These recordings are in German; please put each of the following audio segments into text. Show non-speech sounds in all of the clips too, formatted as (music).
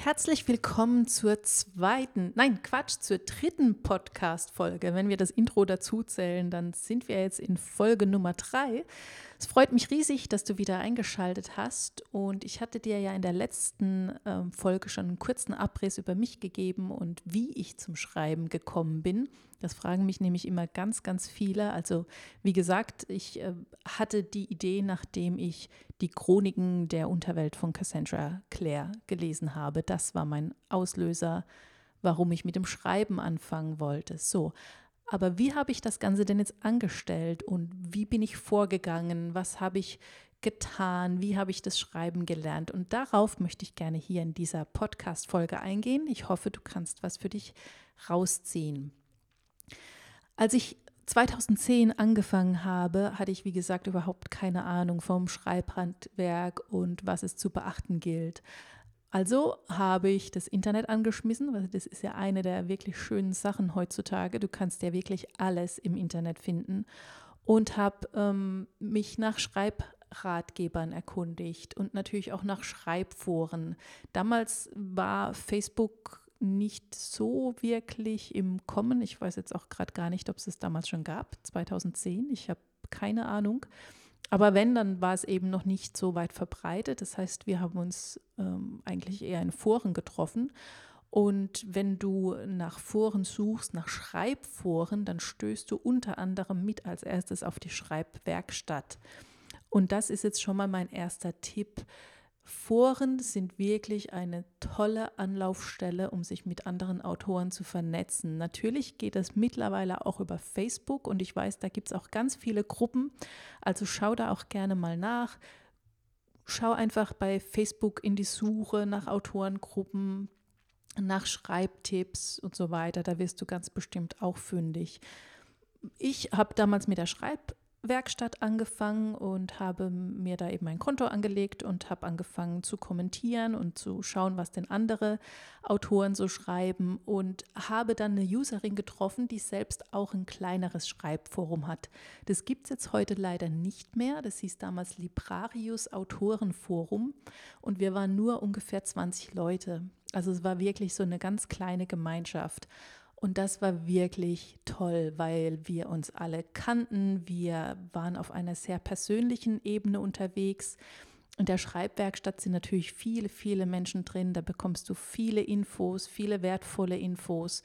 Herzlich willkommen zur zweiten, nein, Quatsch, zur dritten Podcast-Folge. Wenn wir das Intro dazu zählen, dann sind wir jetzt in Folge Nummer drei. Es freut mich riesig, dass du wieder eingeschaltet hast. Und ich hatte dir ja in der letzten ähm, Folge schon einen kurzen Abriss über mich gegeben und wie ich zum Schreiben gekommen bin. Das fragen mich nämlich immer ganz, ganz viele. Also wie gesagt, ich äh, hatte die Idee, nachdem ich die Chroniken der Unterwelt von Cassandra Clare gelesen habe. Das war mein Auslöser, warum ich mit dem Schreiben anfangen wollte. So, aber wie habe ich das Ganze denn jetzt angestellt und wie bin ich vorgegangen? Was habe ich getan? Wie habe ich das Schreiben gelernt? Und darauf möchte ich gerne hier in dieser Podcast-Folge eingehen. Ich hoffe, du kannst was für dich rausziehen. Als ich 2010 angefangen habe, hatte ich, wie gesagt, überhaupt keine Ahnung vom Schreibhandwerk und was es zu beachten gilt. Also habe ich das Internet angeschmissen, weil das ist ja eine der wirklich schönen Sachen heutzutage. Du kannst ja wirklich alles im Internet finden und habe ähm, mich nach Schreibratgebern erkundigt und natürlich auch nach Schreibforen. Damals war Facebook nicht so wirklich im Kommen. Ich weiß jetzt auch gerade gar nicht, ob es es damals schon gab, 2010. Ich habe keine Ahnung. Aber wenn, dann war es eben noch nicht so weit verbreitet. Das heißt, wir haben uns ähm, eigentlich eher in Foren getroffen. Und wenn du nach Foren suchst, nach Schreibforen, dann stößt du unter anderem mit als erstes auf die Schreibwerkstatt. Und das ist jetzt schon mal mein erster Tipp Foren sind wirklich eine tolle Anlaufstelle, um sich mit anderen Autoren zu vernetzen. Natürlich geht das mittlerweile auch über Facebook und ich weiß, da gibt es auch ganz viele Gruppen. Also schau da auch gerne mal nach. Schau einfach bei Facebook in die Suche nach Autorengruppen, nach Schreibtipps und so weiter. Da wirst du ganz bestimmt auch fündig. Ich habe damals mit der Schreib Werkstatt angefangen und habe mir da eben ein Konto angelegt und habe angefangen zu kommentieren und zu schauen, was denn andere Autoren so schreiben und habe dann eine Userin getroffen, die selbst auch ein kleineres Schreibforum hat. Das gibt es jetzt heute leider nicht mehr. Das hieß damals Librarius Autorenforum und wir waren nur ungefähr 20 Leute. Also es war wirklich so eine ganz kleine Gemeinschaft. Und das war wirklich toll, weil wir uns alle kannten. Wir waren auf einer sehr persönlichen Ebene unterwegs. In der Schreibwerkstatt sind natürlich viele, viele Menschen drin. Da bekommst du viele Infos, viele wertvolle Infos.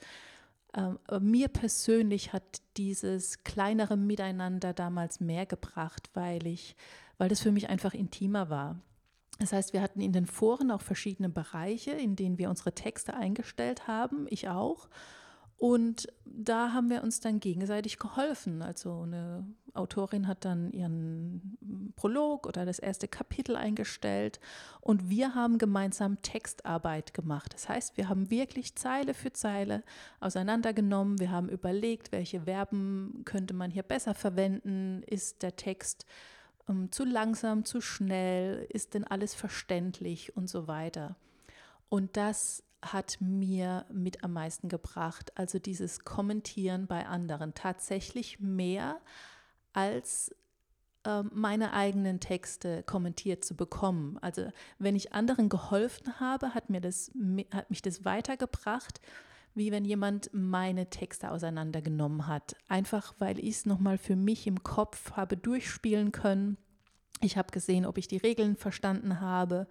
Ähm, mir persönlich hat dieses kleinere Miteinander damals mehr gebracht, weil ich, weil das für mich einfach intimer war. Das heißt, wir hatten in den Foren auch verschiedene Bereiche, in denen wir unsere Texte eingestellt haben. Ich auch. Und da haben wir uns dann gegenseitig geholfen. Also eine Autorin hat dann ihren Prolog oder das erste Kapitel eingestellt und wir haben gemeinsam Textarbeit gemacht. Das heißt, wir haben wirklich Zeile für Zeile auseinandergenommen. Wir haben überlegt, welche Verben könnte man hier besser verwenden. Ist der Text ähm, zu langsam, zu schnell? Ist denn alles verständlich und so weiter? Und das hat mir mit am meisten gebracht. Also dieses Kommentieren bei anderen. Tatsächlich mehr als äh, meine eigenen Texte kommentiert zu bekommen. Also wenn ich anderen geholfen habe, hat, mir das, hat mich das weitergebracht, wie wenn jemand meine Texte auseinandergenommen hat. Einfach weil ich es nochmal für mich im Kopf habe durchspielen können. Ich habe gesehen, ob ich die Regeln verstanden habe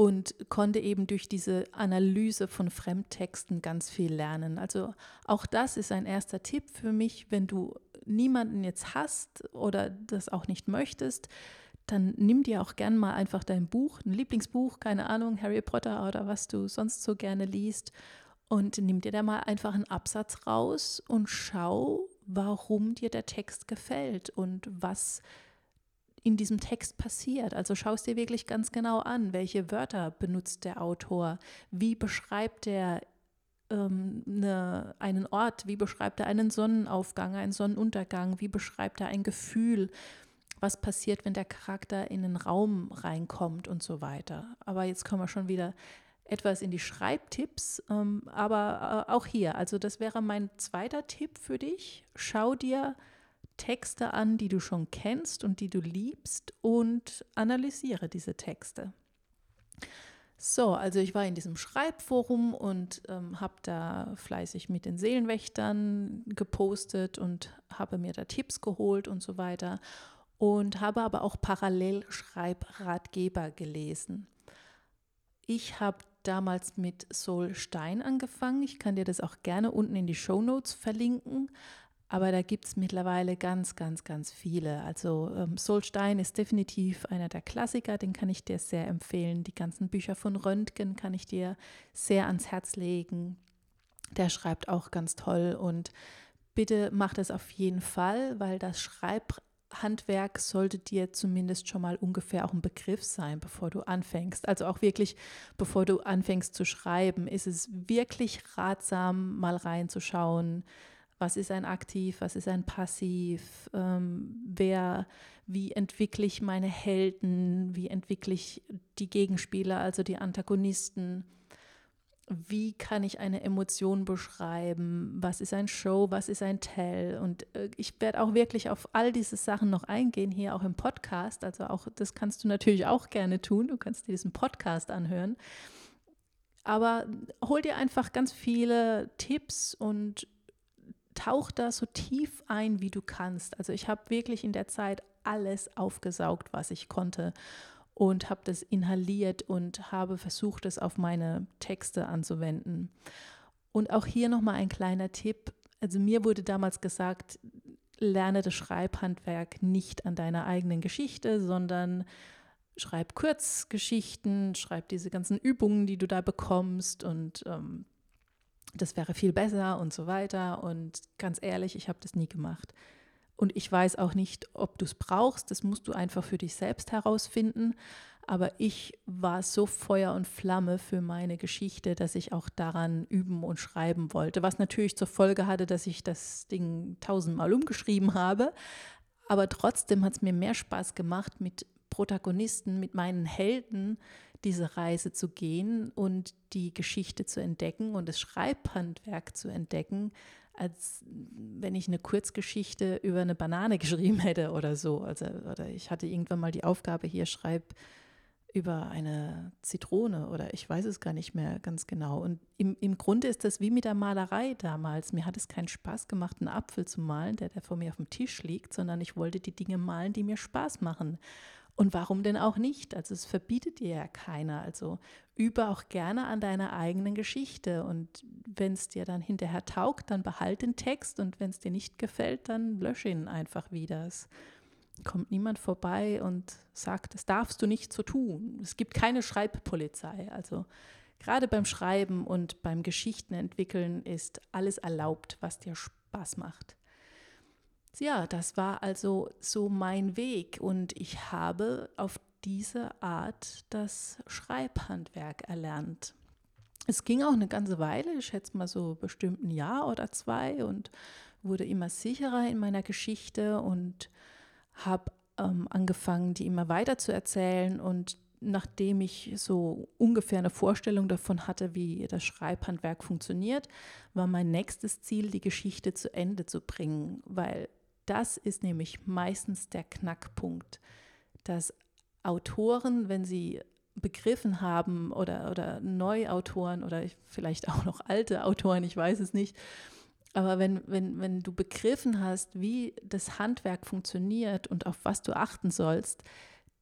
und konnte eben durch diese Analyse von Fremdtexten ganz viel lernen. Also auch das ist ein erster Tipp für mich, wenn du niemanden jetzt hast oder das auch nicht möchtest, dann nimm dir auch gern mal einfach dein Buch, ein Lieblingsbuch, keine Ahnung, Harry Potter oder was du sonst so gerne liest und nimm dir da mal einfach einen Absatz raus und schau, warum dir der Text gefällt und was in diesem Text passiert. Also schaust dir wirklich ganz genau an, welche Wörter benutzt der Autor, wie beschreibt er ähm, eine, einen Ort, wie beschreibt er einen Sonnenaufgang, einen Sonnenuntergang, wie beschreibt er ein Gefühl, was passiert, wenn der Charakter in den Raum reinkommt und so weiter. Aber jetzt kommen wir schon wieder etwas in die Schreibtipps, ähm, aber äh, auch hier, also das wäre mein zweiter Tipp für dich. Schau dir Texte an, die du schon kennst und die du liebst und analysiere diese Texte. So, also ich war in diesem Schreibforum und ähm, habe da fleißig mit den Seelenwächtern gepostet und habe mir da Tipps geholt und so weiter und habe aber auch parallel Schreibratgeber gelesen. Ich habe damals mit Sol Stein angefangen. Ich kann dir das auch gerne unten in die Show Notes verlinken. Aber da gibt es mittlerweile ganz, ganz, ganz viele. Also ähm, Solstein ist definitiv einer der Klassiker, den kann ich dir sehr empfehlen. Die ganzen Bücher von Röntgen kann ich dir sehr ans Herz legen. Der schreibt auch ganz toll und bitte mach das auf jeden Fall, weil das Schreibhandwerk sollte dir zumindest schon mal ungefähr auch ein Begriff sein, bevor du anfängst. Also auch wirklich, bevor du anfängst zu schreiben, ist es wirklich ratsam, mal reinzuschauen was ist ein Aktiv, was ist ein Passiv, ähm, wer, wie entwickle ich meine Helden, wie entwickle ich die Gegenspieler, also die Antagonisten, wie kann ich eine Emotion beschreiben, was ist ein Show, was ist ein Tell? Und äh, ich werde auch wirklich auf all diese Sachen noch eingehen, hier auch im Podcast, also auch das kannst du natürlich auch gerne tun, du kannst dir diesen Podcast anhören. Aber hol dir einfach ganz viele Tipps und tauch da so tief ein, wie du kannst. Also ich habe wirklich in der Zeit alles aufgesaugt, was ich konnte und habe das inhaliert und habe versucht, es auf meine Texte anzuwenden. Und auch hier nochmal ein kleiner Tipp. Also mir wurde damals gesagt, lerne das Schreibhandwerk nicht an deiner eigenen Geschichte, sondern schreib Kurzgeschichten, schreib diese ganzen Übungen, die du da bekommst und ähm, das wäre viel besser und so weiter. Und ganz ehrlich, ich habe das nie gemacht. Und ich weiß auch nicht, ob du es brauchst. Das musst du einfach für dich selbst herausfinden. Aber ich war so Feuer und Flamme für meine Geschichte, dass ich auch daran üben und schreiben wollte. Was natürlich zur Folge hatte, dass ich das Ding tausendmal umgeschrieben habe. Aber trotzdem hat es mir mehr Spaß gemacht, mit Protagonisten, mit meinen Helden diese Reise zu gehen und die Geschichte zu entdecken und das Schreibhandwerk zu entdecken, als wenn ich eine Kurzgeschichte über eine Banane (laughs) geschrieben hätte oder so. Also, oder ich hatte irgendwann mal die Aufgabe, hier schreib über eine Zitrone oder ich weiß es gar nicht mehr ganz genau. Und im, im Grunde ist das wie mit der Malerei damals. Mir hat es keinen Spaß gemacht, einen Apfel zu malen, der, der vor mir auf dem Tisch liegt, sondern ich wollte die Dinge malen, die mir Spaß machen. Und warum denn auch nicht? Also es verbietet dir ja keiner. Also übe auch gerne an deiner eigenen Geschichte. Und wenn es dir dann hinterher taugt, dann behalt den Text. Und wenn es dir nicht gefällt, dann lösche ihn einfach wieder. Es kommt niemand vorbei und sagt, das darfst du nicht so tun. Es gibt keine Schreibpolizei. Also gerade beim Schreiben und beim Geschichtenentwickeln ist alles erlaubt, was dir Spaß macht. Ja, das war also so mein Weg und ich habe auf diese Art das Schreibhandwerk erlernt. Es ging auch eine ganze Weile, ich schätze mal so bestimmt ein Jahr oder zwei und wurde immer sicherer in meiner Geschichte und habe ähm, angefangen, die immer weiter zu erzählen und nachdem ich so ungefähr eine Vorstellung davon hatte, wie das Schreibhandwerk funktioniert, war mein nächstes Ziel, die Geschichte zu Ende zu bringen, weil das ist nämlich meistens der Knackpunkt, dass Autoren, wenn sie begriffen haben oder, oder Neuautoren oder vielleicht auch noch alte Autoren, ich weiß es nicht, aber wenn, wenn, wenn du begriffen hast, wie das Handwerk funktioniert und auf was du achten sollst,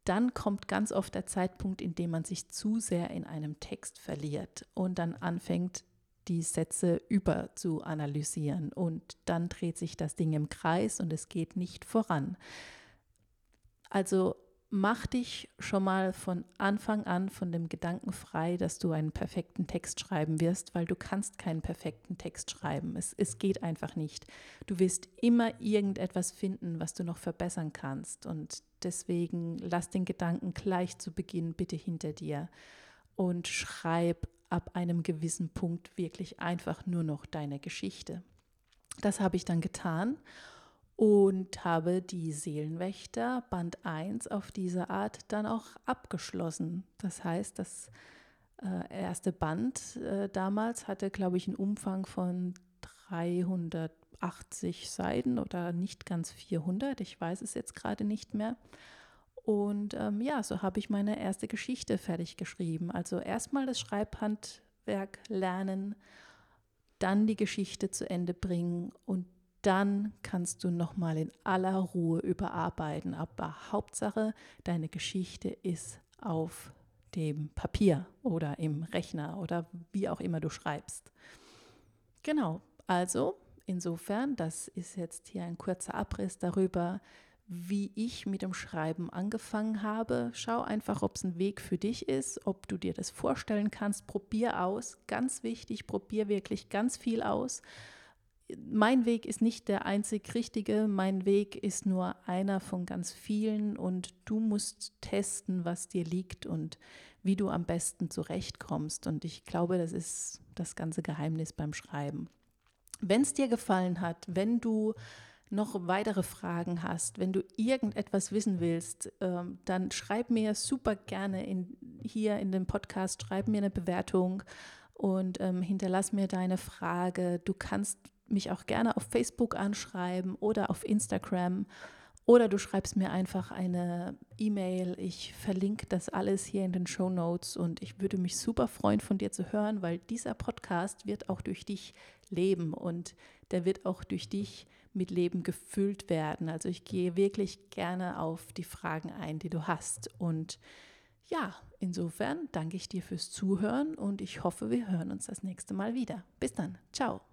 dann kommt ganz oft der Zeitpunkt, in dem man sich zu sehr in einem Text verliert und dann anfängt, die Sätze über zu analysieren und dann dreht sich das Ding im Kreis und es geht nicht voran. Also mach dich schon mal von Anfang an von dem Gedanken frei, dass du einen perfekten Text schreiben wirst, weil du kannst keinen perfekten Text schreiben. Es, es geht einfach nicht. Du wirst immer irgendetwas finden, was du noch verbessern kannst. Und deswegen lass den Gedanken gleich zu Beginn bitte hinter dir und schreib ab einem gewissen Punkt wirklich einfach nur noch deine Geschichte. Das habe ich dann getan und habe die Seelenwächter Band 1 auf diese Art dann auch abgeschlossen. Das heißt, das äh, erste Band äh, damals hatte, glaube ich, einen Umfang von 380 Seiten oder nicht ganz 400, ich weiß es jetzt gerade nicht mehr. Und ähm, ja, so habe ich meine erste Geschichte fertig geschrieben. Also erstmal das Schreibhandwerk lernen, dann die Geschichte zu Ende bringen und dann kannst du nochmal in aller Ruhe überarbeiten. Aber Hauptsache, deine Geschichte ist auf dem Papier oder im Rechner oder wie auch immer du schreibst. Genau, also insofern, das ist jetzt hier ein kurzer Abriss darüber, wie ich mit dem Schreiben angefangen habe. Schau einfach, ob es ein Weg für dich ist, ob du dir das vorstellen kannst. Probier aus. Ganz wichtig, probier wirklich ganz viel aus. Mein Weg ist nicht der einzig richtige, mein Weg ist nur einer von ganz vielen und du musst testen, was dir liegt und wie du am besten zurechtkommst. Und ich glaube, das ist das ganze Geheimnis beim Schreiben. Wenn es dir gefallen hat, wenn du noch weitere Fragen hast, wenn du irgendetwas wissen willst, ähm, dann schreib mir super gerne in, hier in dem Podcast, schreib mir eine Bewertung und ähm, hinterlass mir deine Frage. Du kannst mich auch gerne auf Facebook anschreiben oder auf Instagram oder du schreibst mir einfach eine E-Mail. Ich verlinke das alles hier in den Show Notes und ich würde mich super freuen, von dir zu hören, weil dieser Podcast wird auch durch dich leben und der wird auch durch dich mit Leben gefüllt werden. Also ich gehe wirklich gerne auf die Fragen ein, die du hast. Und ja, insofern danke ich dir fürs Zuhören und ich hoffe, wir hören uns das nächste Mal wieder. Bis dann. Ciao.